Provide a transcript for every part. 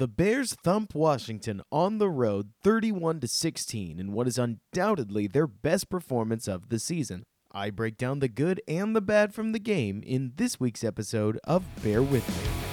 The Bears thump Washington on the road 31 to 16 in what is undoubtedly their best performance of the season. I break down the good and the bad from the game in this week's episode of Bear With Me.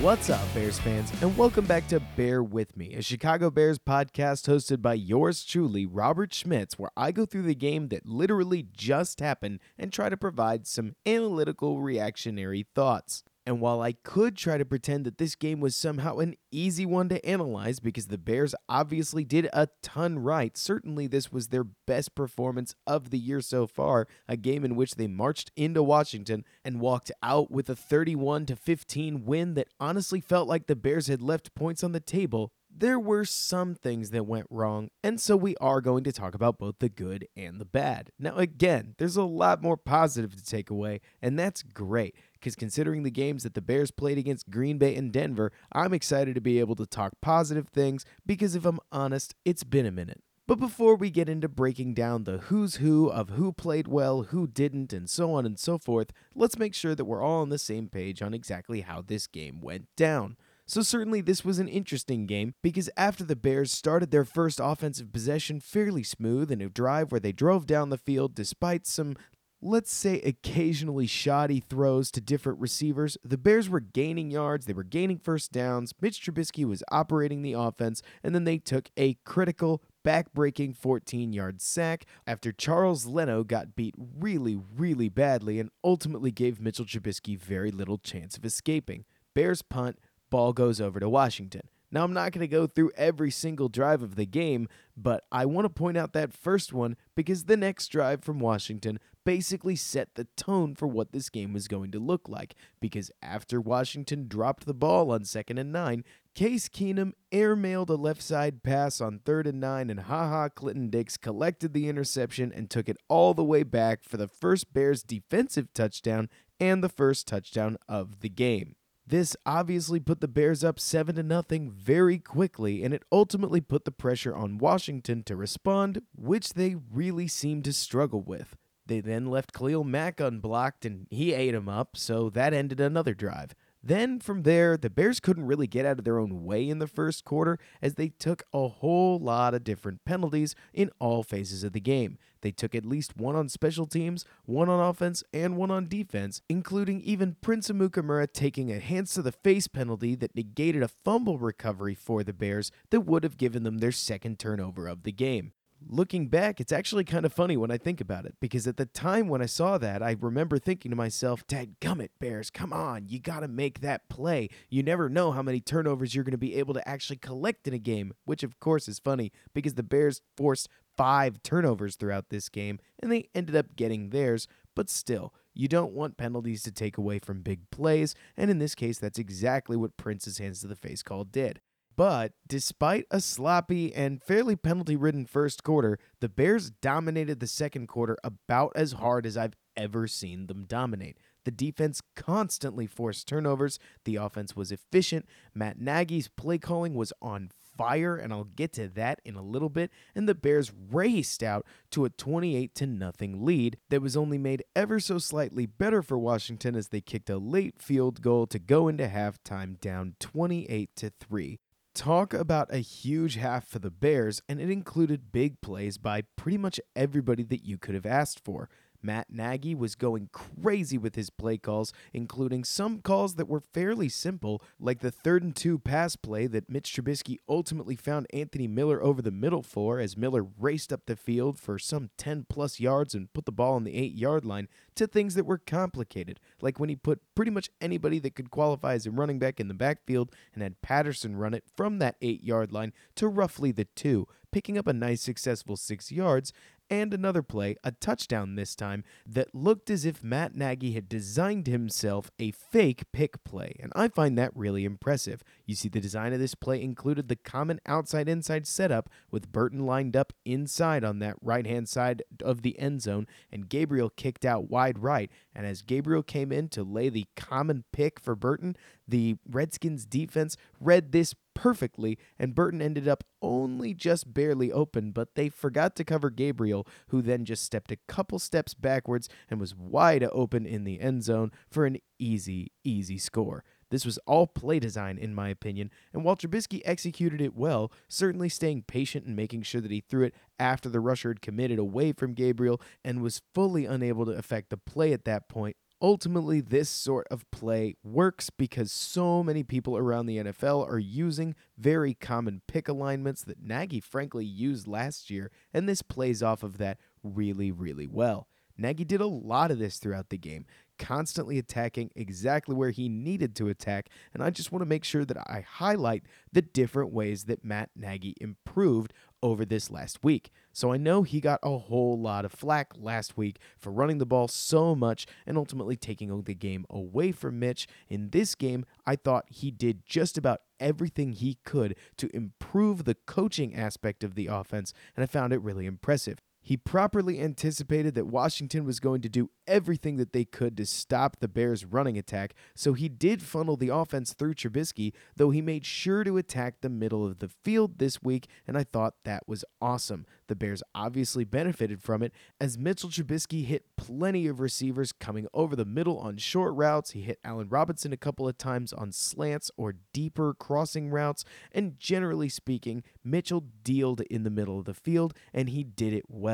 What's up, Bears fans, and welcome back to Bear With Me, a Chicago Bears podcast hosted by yours truly, Robert Schmitz, where I go through the game that literally just happened and try to provide some analytical reactionary thoughts. And while I could try to pretend that this game was somehow an easy one to analyze because the Bears obviously did a ton right, certainly this was their best performance of the year so far, a game in which they marched into Washington and walked out with a 31 to 15 win that honestly felt like the Bears had left points on the table there were some things that went wrong, and so we are going to talk about both the good and the bad. Now, again, there's a lot more positive to take away, and that's great because considering the games that the Bears played against Green Bay and Denver, I'm excited to be able to talk positive things because if I'm honest, it's been a minute. But before we get into breaking down the who's who of who played well, who didn't, and so on and so forth, let's make sure that we're all on the same page on exactly how this game went down. So, certainly, this was an interesting game because after the Bears started their first offensive possession fairly smooth in a drive where they drove down the field despite some let's say occasionally shoddy throws to different receivers, the Bears were gaining yards, they were gaining first downs, Mitch Trubisky was operating the offense, and then they took a critical back-breaking 14-yard sack after Charles Leno got beat really, really badly and ultimately gave Mitchell Trubisky very little chance of escaping. Bears punt, ball goes over to Washington. Now, I'm not going to go through every single drive of the game, but I want to point out that first one because the next drive from Washington basically set the tone for what this game was going to look like. Because after Washington dropped the ball on second and nine, Case Keenum airmailed a left side pass on third and nine, and Ha Ha Clinton Dix collected the interception and took it all the way back for the first Bears defensive touchdown and the first touchdown of the game. This obviously put the Bears up 7 to nothing very quickly and it ultimately put the pressure on Washington to respond, which they really seemed to struggle with. They then left Khalil Mack unblocked and he ate him up, so that ended another drive. Then from there, the Bears couldn't really get out of their own way in the first quarter as they took a whole lot of different penalties in all phases of the game. They took at least one on special teams, one on offense, and one on defense, including even Prince Amukamara taking a hands to the face penalty that negated a fumble recovery for the Bears that would have given them their second turnover of the game looking back, it's actually kind of funny when I think about it because at the time when I saw that, I remember thinking to myself, Dad gummit, Bears, come on, you got to make that play. You never know how many turnovers you're going to be able to actually collect in a game, which of course is funny because the Bears forced five turnovers throughout this game and they ended up getting theirs, but still, you don't want penalties to take away from big plays, and in this case, that's exactly what Prince's hands to the face call did. But despite a sloppy and fairly penalty ridden first quarter, the Bears dominated the second quarter about as hard as I've ever seen them dominate. The defense constantly forced turnovers, the offense was efficient, Matt Nagy's play calling was on fire, and I'll get to that in a little bit, and the Bears raced out to a 28 to nothing lead that was only made ever so slightly better for Washington as they kicked a late field goal to go into halftime down 28 to 3. Talk about a huge half for the Bears, and it included big plays by pretty much everybody that you could have asked for. Matt Nagy was going crazy with his play calls, including some calls that were fairly simple, like the third and two pass play that Mitch Trubisky ultimately found Anthony Miller over the middle for as Miller raced up the field for some 10 plus yards and put the ball on the 8 yard line, to things that were complicated, like when he put pretty much anybody that could qualify as a running back in the backfield and had Patterson run it from that 8 yard line to roughly the 2, picking up a nice successful 6 yards, and another play, a touchdown this time, that looked as if Matt Nagy had designed himself a fake pick play, and I find that really impressive. You see, the design of this play included the common outside inside setup with Burton lined up inside on that right hand side of the end zone, and Gabriel kicked out wide right. And as Gabriel came in to lay the common pick for Burton, The Redskins defense read this perfectly, and Burton ended up only just barely open, but they forgot to cover Gabriel, who then just stepped a couple steps backwards and was wide open in the end zone for an easy, easy score. This was all play design, in my opinion, and while Trubisky executed it well, certainly staying patient and making sure that he threw it after the rusher had committed away from Gabriel and was fully unable to affect the play at that point, Ultimately, this sort of play works because so many people around the NFL are using very common pick alignments that Nagy frankly used last year, and this plays off of that really, really well. Nagy did a lot of this throughout the game, constantly attacking exactly where he needed to attack, and I just want to make sure that I highlight the different ways that Matt Nagy improved over this last week. So I know he got a whole lot of flack last week for running the ball so much and ultimately taking the game away from Mitch. In this game, I thought he did just about everything he could to improve the coaching aspect of the offense, and I found it really impressive. He properly anticipated that Washington was going to do everything that they could to stop the Bears' running attack, so he did funnel the offense through Trubisky, though he made sure to attack the middle of the field this week, and I thought that was awesome. The Bears obviously benefited from it, as Mitchell Trubisky hit plenty of receivers coming over the middle on short routes. He hit Allen Robinson a couple of times on slants or deeper crossing routes, and generally speaking, Mitchell dealed in the middle of the field, and he did it well.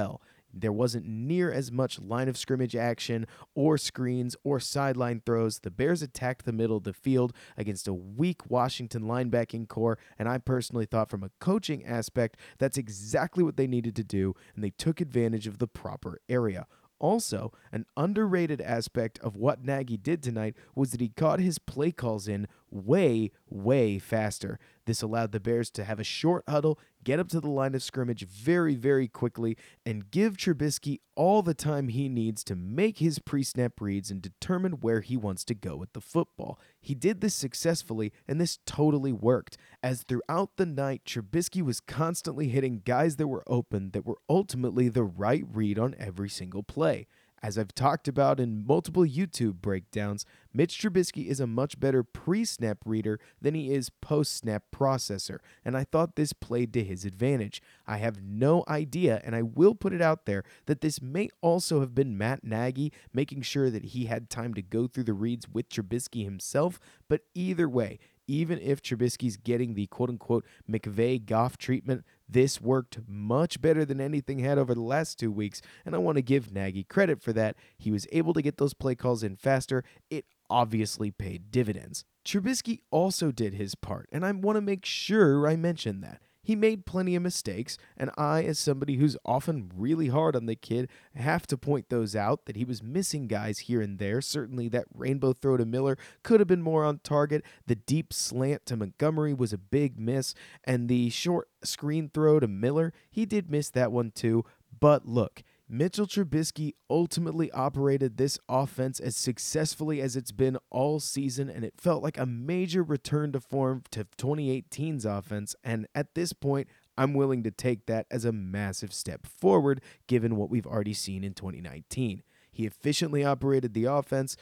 There wasn't near as much line of scrimmage action or screens or sideline throws. The Bears attacked the middle of the field against a weak Washington linebacking corps, and I personally thought from a coaching aspect, that's exactly what they needed to do, and they took advantage of the proper area. Also, an underrated aspect of what Nagy did tonight was that he got his play calls in way, way faster. This allowed the Bears to have a short huddle, get up to the line of scrimmage very, very quickly, and give Trubisky all the time he needs to make his pre snap reads and determine where he wants to go with the football. He did this successfully, and this totally worked, as throughout the night, Trubisky was constantly hitting guys that were open that were ultimately the right read on every single play. As I've talked about in multiple YouTube breakdowns, Mitch Trubisky is a much better pre snap reader than he is post snap processor, and I thought this played to his advantage. I have no idea, and I will put it out there, that this may also have been Matt Nagy making sure that he had time to go through the reads with Trubisky himself, but either way, even if Trubisky's getting the quote unquote McVay Goff treatment, this worked much better than anything had over the last two weeks, and I want to give Nagy credit for that. He was able to get those play calls in faster. It obviously paid dividends. Trubisky also did his part, and I want to make sure I mention that. He made plenty of mistakes, and I, as somebody who's often really hard on the kid, have to point those out that he was missing guys here and there. Certainly, that rainbow throw to Miller could have been more on target. The deep slant to Montgomery was a big miss, and the short screen throw to Miller, he did miss that one too. But look, Mitchell Trubisky ultimately operated this offense as successfully as it's been all season, and it felt like a major return to form to 2018's offense. And at this point, I'm willing to take that as a massive step forward given what we've already seen in 2019. He efficiently operated the offense,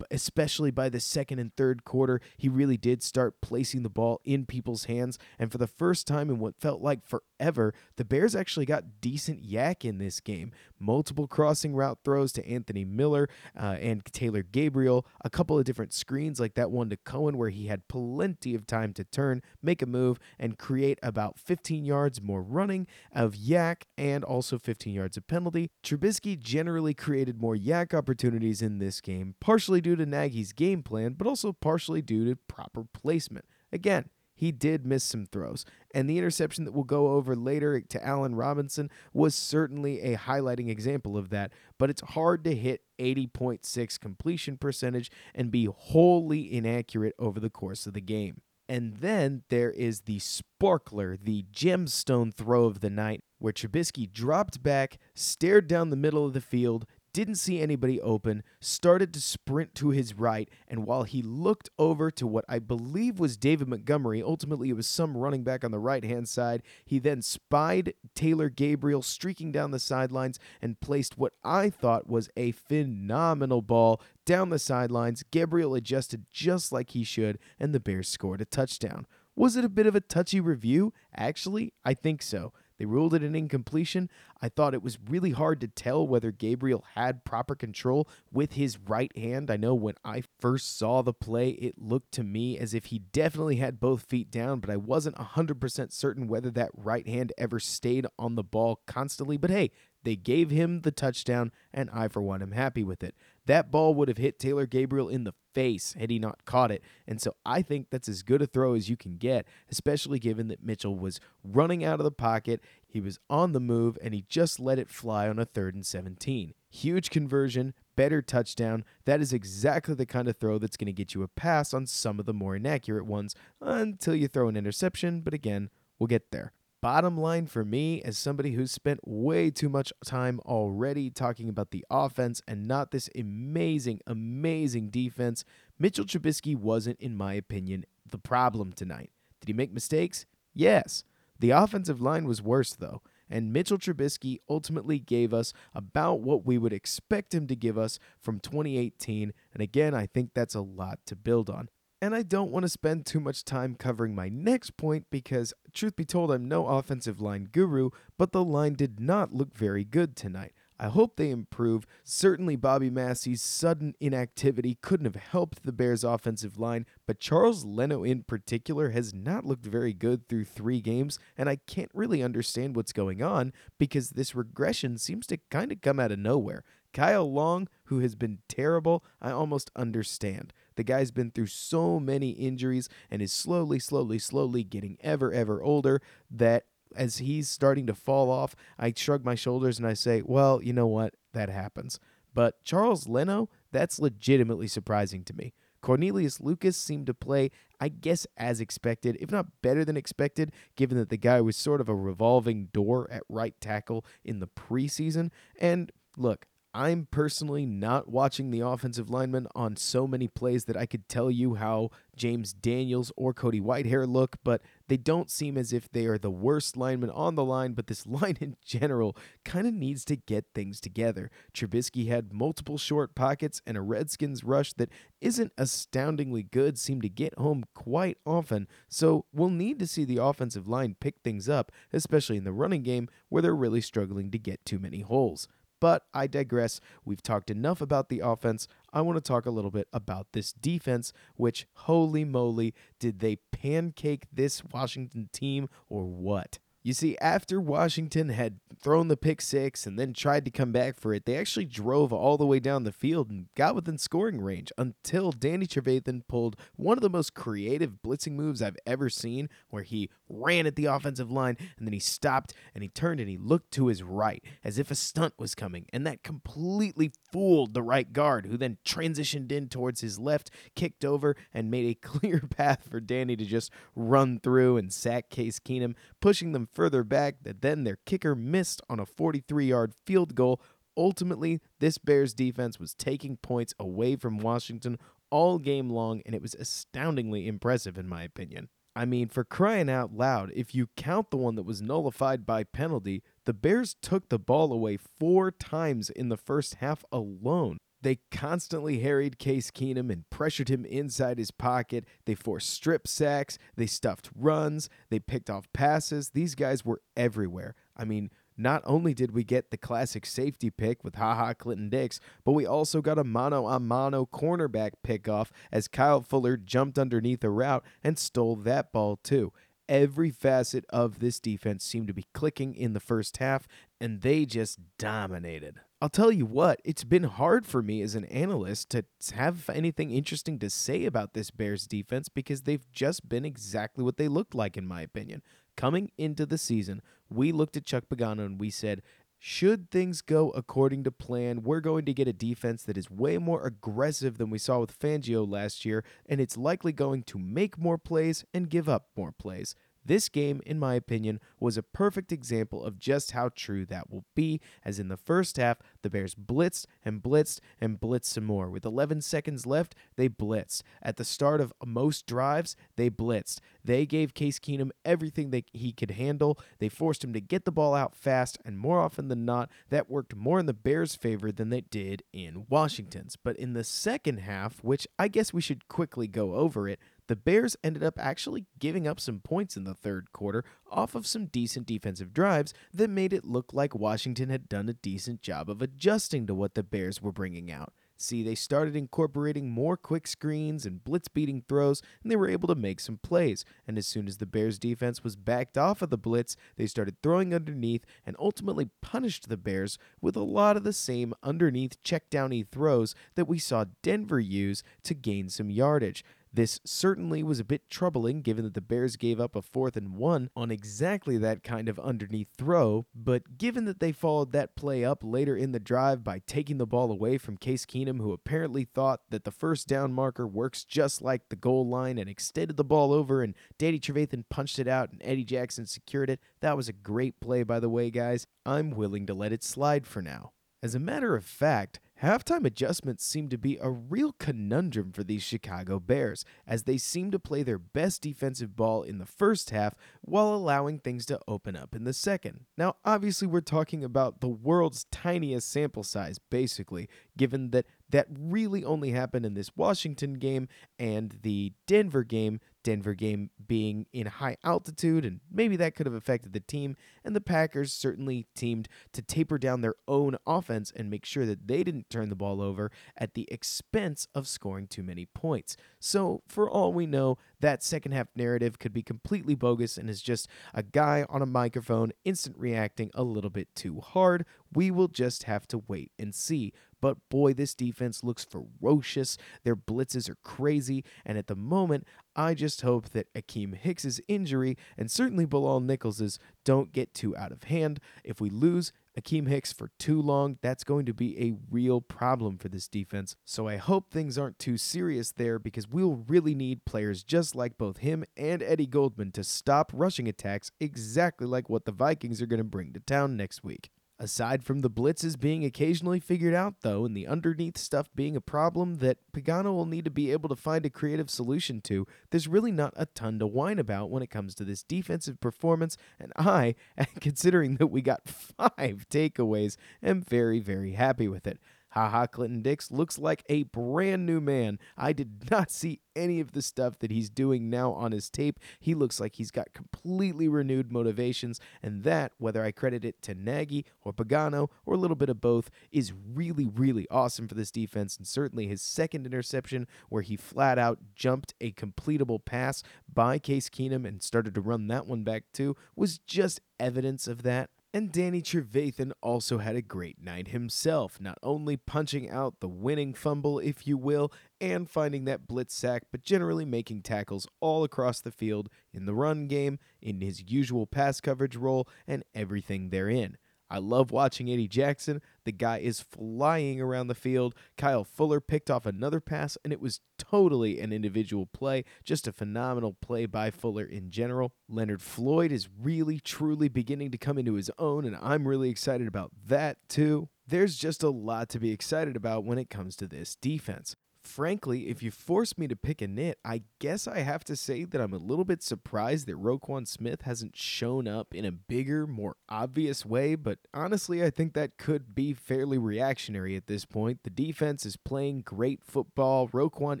especially by the second and third quarter. He really did start placing the ball in people's hands. And for the first time in what felt like forever, the Bears actually got decent YAC in this game. Multiple crossing route throws to Anthony Miller uh, and Taylor Gabriel, a couple of different screens like that one to Cohen, where he had plenty of time to turn, make a move, and create about 15 yards more running of YAC and also 15 yards of penalty. Trubisky generally created more YAC opportunities in this game, partially due to Nagy's game plan, but also partially due to proper placement. Again, he did miss some throws, and the interception that we'll go over later to Allen Robinson was certainly a highlighting example of that. But it's hard to hit 80.6 completion percentage and be wholly inaccurate over the course of the game. And then there is the sparkler, the gemstone throw of the night, where Trubisky dropped back, stared down the middle of the field, didn't see anybody open, started to sprint to his right, and while he looked over to what I believe was David Montgomery, ultimately it was some running back on the right hand side, he then spied Taylor Gabriel streaking down the sidelines and placed what I thought was a phenomenal ball down the sidelines. Gabriel adjusted just like he should, and the Bears scored a touchdown. Was it a bit of a touchy review? Actually, I think so. They ruled it an incompletion. I thought it was really hard to tell whether Gabriel had proper control with his right hand. I know when I first saw the play, it looked to me as if he definitely had both feet down, but I wasn't 100% certain whether that right hand ever stayed on the ball constantly. But hey, they gave him the touchdown, and I, for one, am happy with it. That ball would have hit Taylor Gabriel in the face had he not caught it. And so I think that's as good a throw as you can get, especially given that Mitchell was running out of the pocket, he was on the move, and he just let it fly on a third and 17. Huge conversion, better touchdown. That is exactly the kind of throw that's going to get you a pass on some of the more inaccurate ones until you throw an interception. But again, we'll get there. Bottom line for me, as somebody who's spent way too much time already talking about the offense and not this amazing, amazing defense, Mitchell Trubisky wasn't, in my opinion, the problem tonight. Did he make mistakes? Yes. The offensive line was worse, though, and Mitchell Trubisky ultimately gave us about what we would expect him to give us from 2018. And again, I think that's a lot to build on. And I don't want to spend too much time covering my next point because, truth be told, I'm no offensive line guru, but the line did not look very good tonight. I hope they improve. Certainly, Bobby Massie's sudden inactivity couldn't have helped the Bears' offensive line, but Charles Leno in particular has not looked very good through three games, and I can't really understand what's going on because this regression seems to kind of come out of nowhere. Kyle Long, who has been terrible, I almost understand. The guy's been through so many injuries and is slowly, slowly, slowly getting ever, ever older that as he's starting to fall off, I shrug my shoulders and I say, well, you know what? That happens. But Charles Leno, that's legitimately surprising to me. Cornelius Lucas seemed to play, I guess, as expected, if not better than expected, given that the guy was sort of a revolving door at right tackle in the preseason. And look, I'm personally not watching the offensive linemen on so many plays that I could tell you how James Daniels or Cody Whitehair look, but they don't seem as if they are the worst linemen on the line, but this line in general kind of needs to get things together. Trubisky had multiple short pockets, and a Redskins rush that isn't astoundingly good seemed to get home quite often, so we'll need to see the offensive line pick things up, especially in the running game where they're really struggling to get too many holes. But I digress. We've talked enough about the offense. I want to talk a little bit about this defense, which, holy moly, did they pancake this Washington team or what? You see, after Washington had thrown the pick six and then tried to come back for it, they actually drove all the way down the field and got within scoring range until Danny Trevathan pulled one of the most creative blitzing moves I've ever seen, where he ran at the offensive line and then he stopped and he turned and he looked to his right as if a stunt was coming, and that completely fooled the right guard, who then transitioned in towards his left, kicked over, and made a clear path for Danny to just run through and sack Case Keenum, pushing them further back that then their kicker missed on a 43 yard field goal. Ultimately, this Bears defense was taking points away from Washington all game long, and it was astoundingly impressive, in my opinion. I mean, for crying out loud, if you count the one that was nullified by penalty, the Bears took the ball away four times in the first half alone. They constantly harried Case Keenum and pressured him inside his pocket. They forced strip sacks. They stuffed runs. They picked off passes. These guys were everywhere. I mean, not only did we get the classic safety pick with Ha Ha Clinton Dix, but we also got a mano a mano cornerback pickoff as Kyle Fuller jumped underneath a route and stole that ball too. Every facet of this defense seemed to be clicking in the first half, and they just dominated. I'll tell you what, it's been hard for me as an analyst to have anything interesting to say about this Bears defense because they've just been exactly what they looked like, in my opinion. Coming into the season, we looked at Chuck Pagano and we said, should things go according to plan, we're going to get a defense that is way more aggressive than we saw with Fangio last year, and it's likely going to make more plays and give up more plays. This game, in my opinion, was a perfect example of just how true that will be, as in the first half, the Bears blitzed and blitzed and blitzed some more. With 11 seconds left, they blitzed. At the start of most drives, they blitzed. They gave Case Keenum everything that he could handle. They forced him to get the ball out fast, and more often than not, that worked more in the Bears' favor than they did in Washington's. But in the second half, which I guess we should quickly go over it, the Bears ended up actually giving up some points in the third quarter off of some decent defensive drives that made it look like Washington had done a decent job of adjusting to what the Bears were bringing out. See, they started incorporating more quick screens and blitz beating throws, and they were able to make some plays. And as soon as the Bears defense was backed off of the blitz, they started throwing underneath and ultimately punished the Bears with a lot of the same underneath check downy throws that we saw Denver use to gain some yardage. This certainly was a bit troubling given that the Bears gave up a fourth and one on exactly that kind of underneath throw, but given that they followed that play up later in the drive by taking the ball away from Case Keenum, who apparently thought that the first down marker works just like the goal line and extended the ball over, and Danny Trevathan punched it out and Eddie Jackson secured it. That was a great play, by the way, guys. I'm willing to let it slide for now. As a matter of fact, halftime adjustments seem to be a real conundrum for these Chicago Bears, as they seem to play their best defensive ball in the first half while allowing things to open up in the second. Now, obviously, we're talking about the world's tiniest sample size, basically, given that that really only happened in this Washington game and the Denver game. Denver game being in high altitude, and maybe that could have affected the team. And the Packers certainly teamed to taper down their own offense and make sure that they didn't turn the ball over at the expense of scoring too many points. So, for all we know, that second half narrative could be completely bogus and is just a guy on a microphone instant reacting a little bit too hard. We will just have to wait and see. But boy, this defense looks ferocious. Their blitzes are crazy. And at the moment, I just hope that Akiem Hicks's injury and certainly Bilal Nichols's don't get too out of hand. If we lose Akiem Hicks for too long, that's going to be a real problem for this defense. So I hope things aren't too serious there because we'll really need players just like both him and Eddie Goldman to stop rushing attacks exactly like what the Vikings are going to bring to town next week. Aside from the blitzes being occasionally figured out, though, and the underneath stuff being a problem that Pagano will need to be able to find a creative solution to, there's really not a ton to whine about when it comes to this defensive performance, and I, considering that we got five takeaways, am very, very happy with it. Ha Ha, Clinton Dix looks like a brand new man. I did not see any of the stuff that he's doing now on his tape. He looks like he's got completely renewed motivations, and that, whether I credit it to Nagy or Pagano or a little bit of both, is really, really awesome for this defense. And certainly his second interception, where he flat out jumped a completable pass by Case Keenum and started to run that one back too, was just evidence of that. And Danny Trevathan also had a great night himself, not only punching out the winning fumble, if you will, and finding that blitz sack, but generally making tackles all across the field in the run game, in his usual pass coverage role, and everything therein. I love watching Eddie Jackson. The guy is flying around the field. Kyle Fuller picked off another pass, and it was totally an individual play. Just a phenomenal play by Fuller in general. Leonard Floyd is really, truly beginning to come into his own, and I'm really excited about that too. There's just a lot to be excited about when it comes to this defense frankly, if you force me to pick a nit, I guess I have to say that I'm a little bit surprised that Roquan Smith hasn't shown up in a bigger, more obvious way, but honestly, I think that could be fairly reactionary at this point. The defense is playing great football, Roquan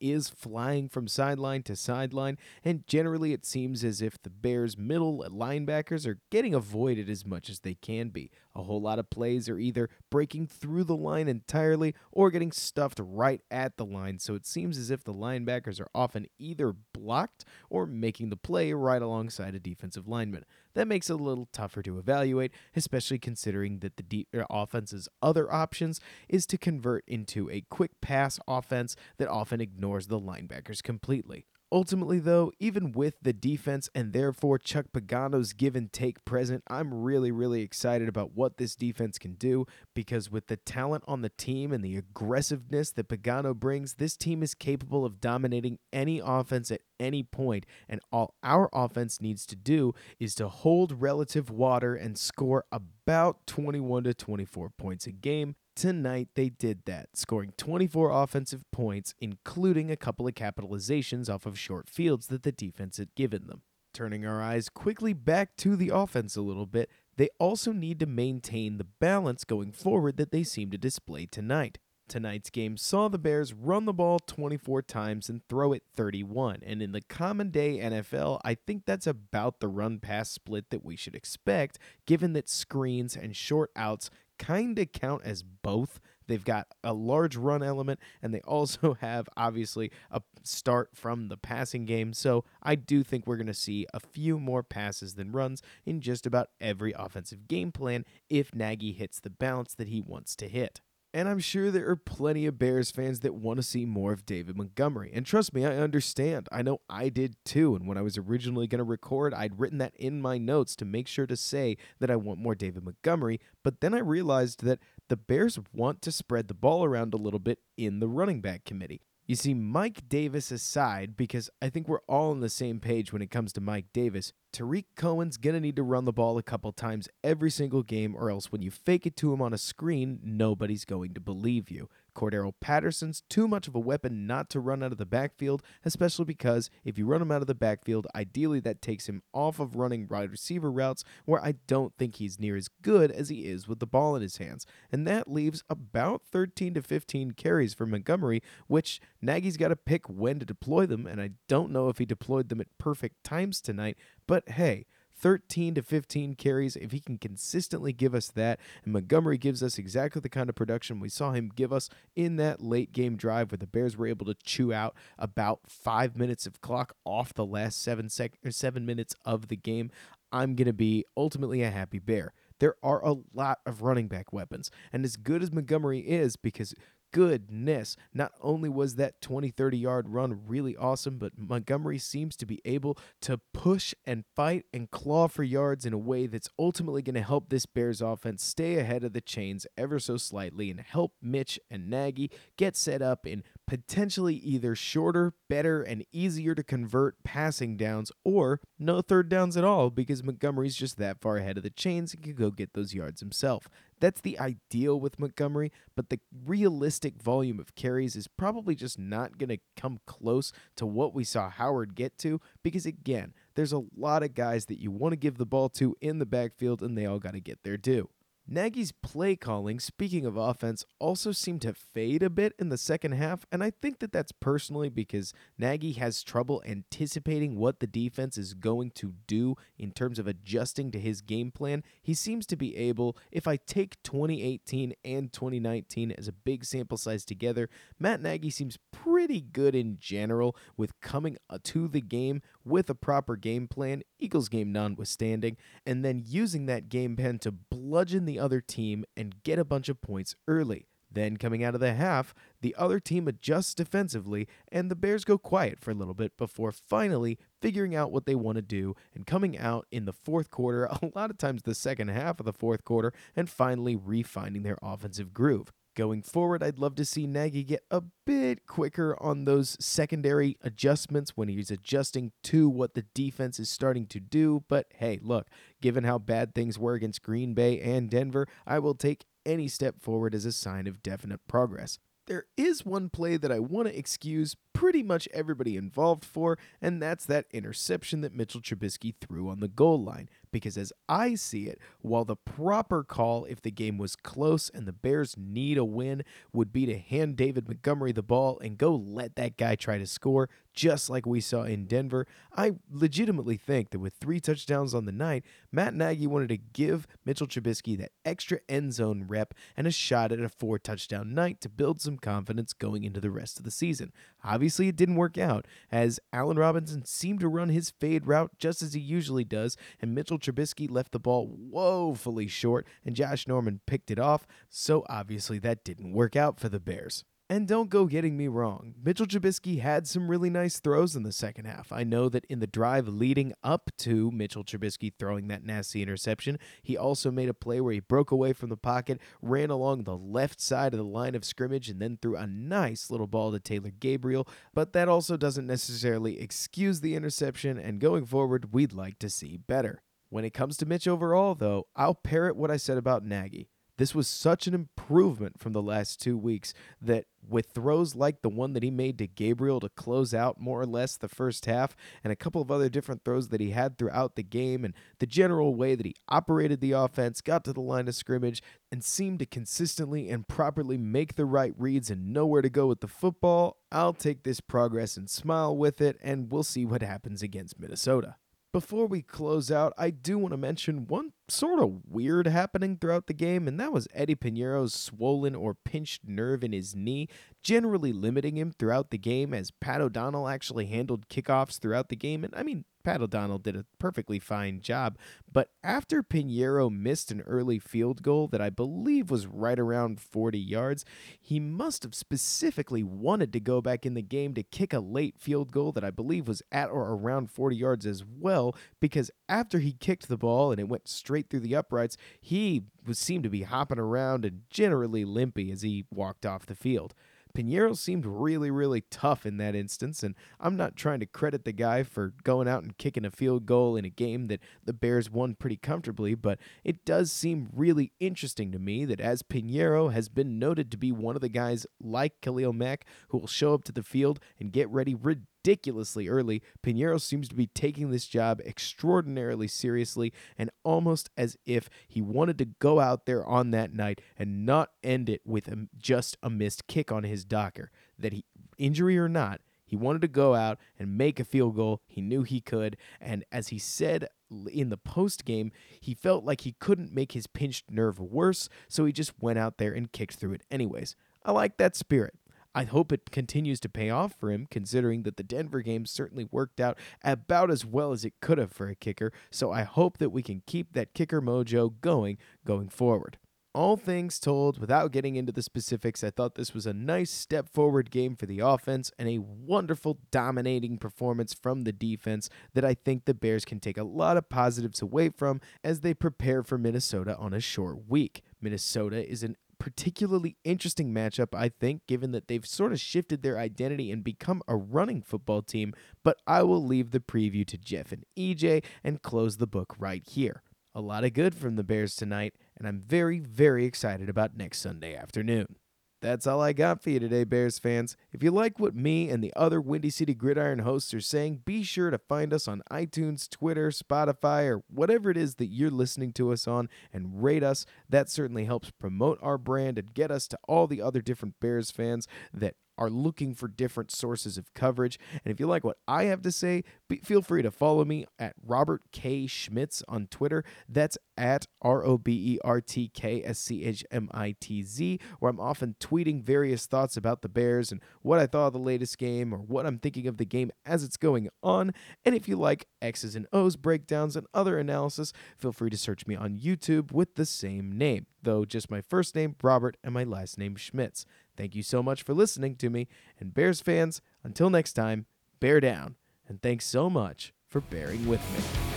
is flying from sideline to sideline, and generally it seems as if the Bears' middle linebackers are getting avoided as much as they can be. A whole lot of plays are either breaking through the line entirely or getting stuffed right at the line, so it seems as if the linebackers are often either blocked or making the play right alongside a defensive lineman. That makes it a little tougher to evaluate, especially considering that the de- uh, offense's other options is to convert into a quick pass offense that often ignores the linebackers completely. Ultimately, though, even with the defense and therefore Chuck Pagano's give and take present, I'm really, really excited about what this defense can do because with the talent on the team and the aggressiveness that Pagano brings, this team is capable of dominating any offense at any point, and all our offense needs to do is to hold relative water and score about 21 to 24 points a game. Tonight, they did that, scoring 24 offensive points, including a couple of capitalizations off of short fields that the defense had given them. Turning our eyes quickly back to the offense a little bit, they also need to maintain the balance going forward that they seem to display tonight. Tonight's game saw the Bears run the ball 24 times and throw it 31. And in the common day NFL, I think that's about the run pass split that we should expect, given that screens and short outs kind of count as both. They've got a large run element and they also have obviously a start from the passing game. So I do think we're going to see a few more passes than runs in just about every offensive game plan if Nagy hits the balance that he wants to hit. And I'm sure there are plenty of Bears fans that want to see more of David Montgomery. And trust me, I understand. I know I did too. And when I was originally going to record, I'd written that in my notes to make sure to say that I want more David Montgomery. But then I realized that the Bears want to spread the ball around a little bit in the running back committee. You see, Mike Davis aside, because I think we're all on the same page when it comes to Mike Davis, Tarik Cohen's going to need to run the ball a couple times every single game, or else when you fake it to him on a screen, nobody's going to believe you. Cordarrelle Patterson's too much of a weapon not to run out of the backfield, especially because if you run him out of the backfield, ideally that takes him off of running wide receiver routes where I don't think he's near as good as he is with the ball in his hands. And that leaves about 13 to 15 carries for Montgomery, which Nagy's got to pick when to deploy them, and I don't know if he deployed them at perfect times tonight, but hey, 13 to 15 carries, if he can consistently give us that, and Montgomery gives us exactly the kind of production we saw him give us in that late game drive where the Bears were able to chew out about five minutes of clock off the last seven sec- or seven minutes of the game, I'm gonna be ultimately a happy bear. There are a lot of running back weapons, and as good as Montgomery is, because goodness, not only was that 20, 30 yard run really awesome, but Montgomery seems to be able to push and fight and claw for yards in a way that's ultimately going to help this Bears offense stay ahead of the chains ever so slightly and help Mitch and Nagy get set up in potentially either shorter, better, and easier to convert passing downs or no third downs at all because Montgomery's just that far ahead of the chains and can go get those yards himself. That's the ideal with Montgomery, but the realistic volume of carries is probably just not going to come close to what we saw Howard get to because, again, there's a lot of guys that you want to give the ball to in the backfield and they all got to get their due. Nagy's play calling, speaking of offense, also seemed to fade a bit in the second half, and I think that that's personally because Nagy has trouble anticipating what the defense is going to do in terms of adjusting to his game plan. He seems to be able, if I take 2018 and 2019 as a big sample size together, Matt Nagy seems pretty good in general with coming uh, to the game with a proper game plan, Eagles game notwithstanding, and then using that game plan to bludgeon the other team and get a bunch of points early. Then, coming out of the half, the other team adjusts defensively, and the Bears go quiet for a little bit before finally figuring out what they want to do and coming out in the fourth quarter, a lot of times the second half of the fourth quarter, and finally refinding their offensive groove. Going forward, I'd love to see Nagy get a bit quicker on those secondary adjustments when he's adjusting to what the defense is starting to do. But hey, look, given how bad things were against Green Bay and Denver, I will take any step forward as a sign of definite progress. There is one play that I want to excuse pretty much everybody involved for, and that's that interception that Mitchell Trubisky threw on the goal line. Because as I see it, while the proper call if the game was close and the Bears need a win would be to hand David Montgomery the ball and go let that guy try to score, just like we saw in Denver, I legitimately think that with three touchdowns on the night, Matt Nagy wanted to give Mitchell Trubisky that extra end zone rep and a shot at a four touchdown night to build some confidence going into the rest of the season. Obviously, it didn't work out, as Allen Robinson seemed to run his fade route just as he usually does, and Mitchell Trubisky left the ball woefully short, and Josh Norman picked it off, so obviously that didn't work out for the Bears. And don't go getting me wrong, Mitchell Trubisky had some really nice throws in the second half. I know that in the drive leading up to Mitchell Trubisky throwing that nasty interception, he also made a play where he broke away from the pocket, ran along the left side of the line of scrimmage, and then threw a nice little ball to Taylor Gabriel. But that also doesn't necessarily excuse the interception, and going forward, we'd like to see better. When it comes to Mitch overall, though, I'll parrot what I said about Nagy. This was such an improvement from the last two weeks that with throws like the one that he made to Gabriel to close out more or less the first half, and a couple of other different throws that he had throughout the game, and the general way that he operated the offense, got to the line of scrimmage, and seemed to consistently and properly make the right reads and know where to go with the football, I'll take this progress and smile with it, and we'll see what happens against Minnesota. Before we close out, I do want to mention one sort of weird happening throughout the game, and that was Eddy Piñeiro's swollen or pinched nerve in his knee, generally limiting him throughout the game as Pat O'Donnell actually handled kickoffs throughout the game. And I mean, Pat O'Donnell did a perfectly fine job. But after Piñeiro missed an early field goal that I believe was right around 40 yards, he must have specifically wanted to go back in the game to kick a late field goal that I believe was at or around 40 yards as well, because after he kicked the ball and it went straight through the uprights, he seemed to be hopping around and generally limpy as he walked off the field. Piñeiro seemed really, really tough in that instance, and I'm not trying to credit the guy for going out and kicking a field goal in a game that the Bears won pretty comfortably, but it does seem really interesting to me that as Piñeiro has been noted to be one of the guys like Khalil Mack who will show up to the field and get ready ridiculously early, Piñeiro seems to be taking this job extraordinarily seriously and almost as if he wanted to go out there on that night and not end it with a, just a missed kick on his docker. That he, injury or not, he wanted to go out and make a field goal. He knew he could. And as he said in the post game, he felt like he couldn't make his pinched nerve worse, so he just went out there and kicked through it anyways. I like that spirit. I hope it continues to pay off for him, considering that the Denver game certainly worked out about as well as it could have for a kicker. So I hope that we can keep that kicker mojo going going forward. All things told, without getting into the specifics, I thought this was a nice step forward game for the offense and a wonderful dominating performance from the defense that I think the Bears can take a lot of positives away from as they prepare for Minnesota on a short week. Minnesota is an particularly interesting matchup, I think, given that they've sort of shifted their identity and become a running football team. But I will leave the preview to Jeff and EJ and close the book right here. A lot of good from the Bears tonight, and I'm very, very excited about next Sunday afternoon. That's all I got for you today, Bears fans. If you like what me and the other Windy City Gridiron hosts are saying, be sure to find us on iTunes, Twitter, Spotify, or whatever it is that you're listening to us on and rate us. That certainly helps promote our brand and get us to all the other different Bears fans that are looking for different sources of coverage. And if you like what I have to say, be, feel free to follow me at Robert K. Schmitz on Twitter. That's at R O B E R T K S C H M I T Z, where I'm often tweeting various thoughts about the Bears and what I thought of the latest game or what I'm thinking of the game as it's going on. And if you like X's and O's breakdowns and other analysis, feel free to search me on YouTube with the same name, though just my first name, Robert, and my last name, Schmitz. Thank you so much for listening to me. And Bears fans, until next time, bear down. And thanks so much for bearing with me.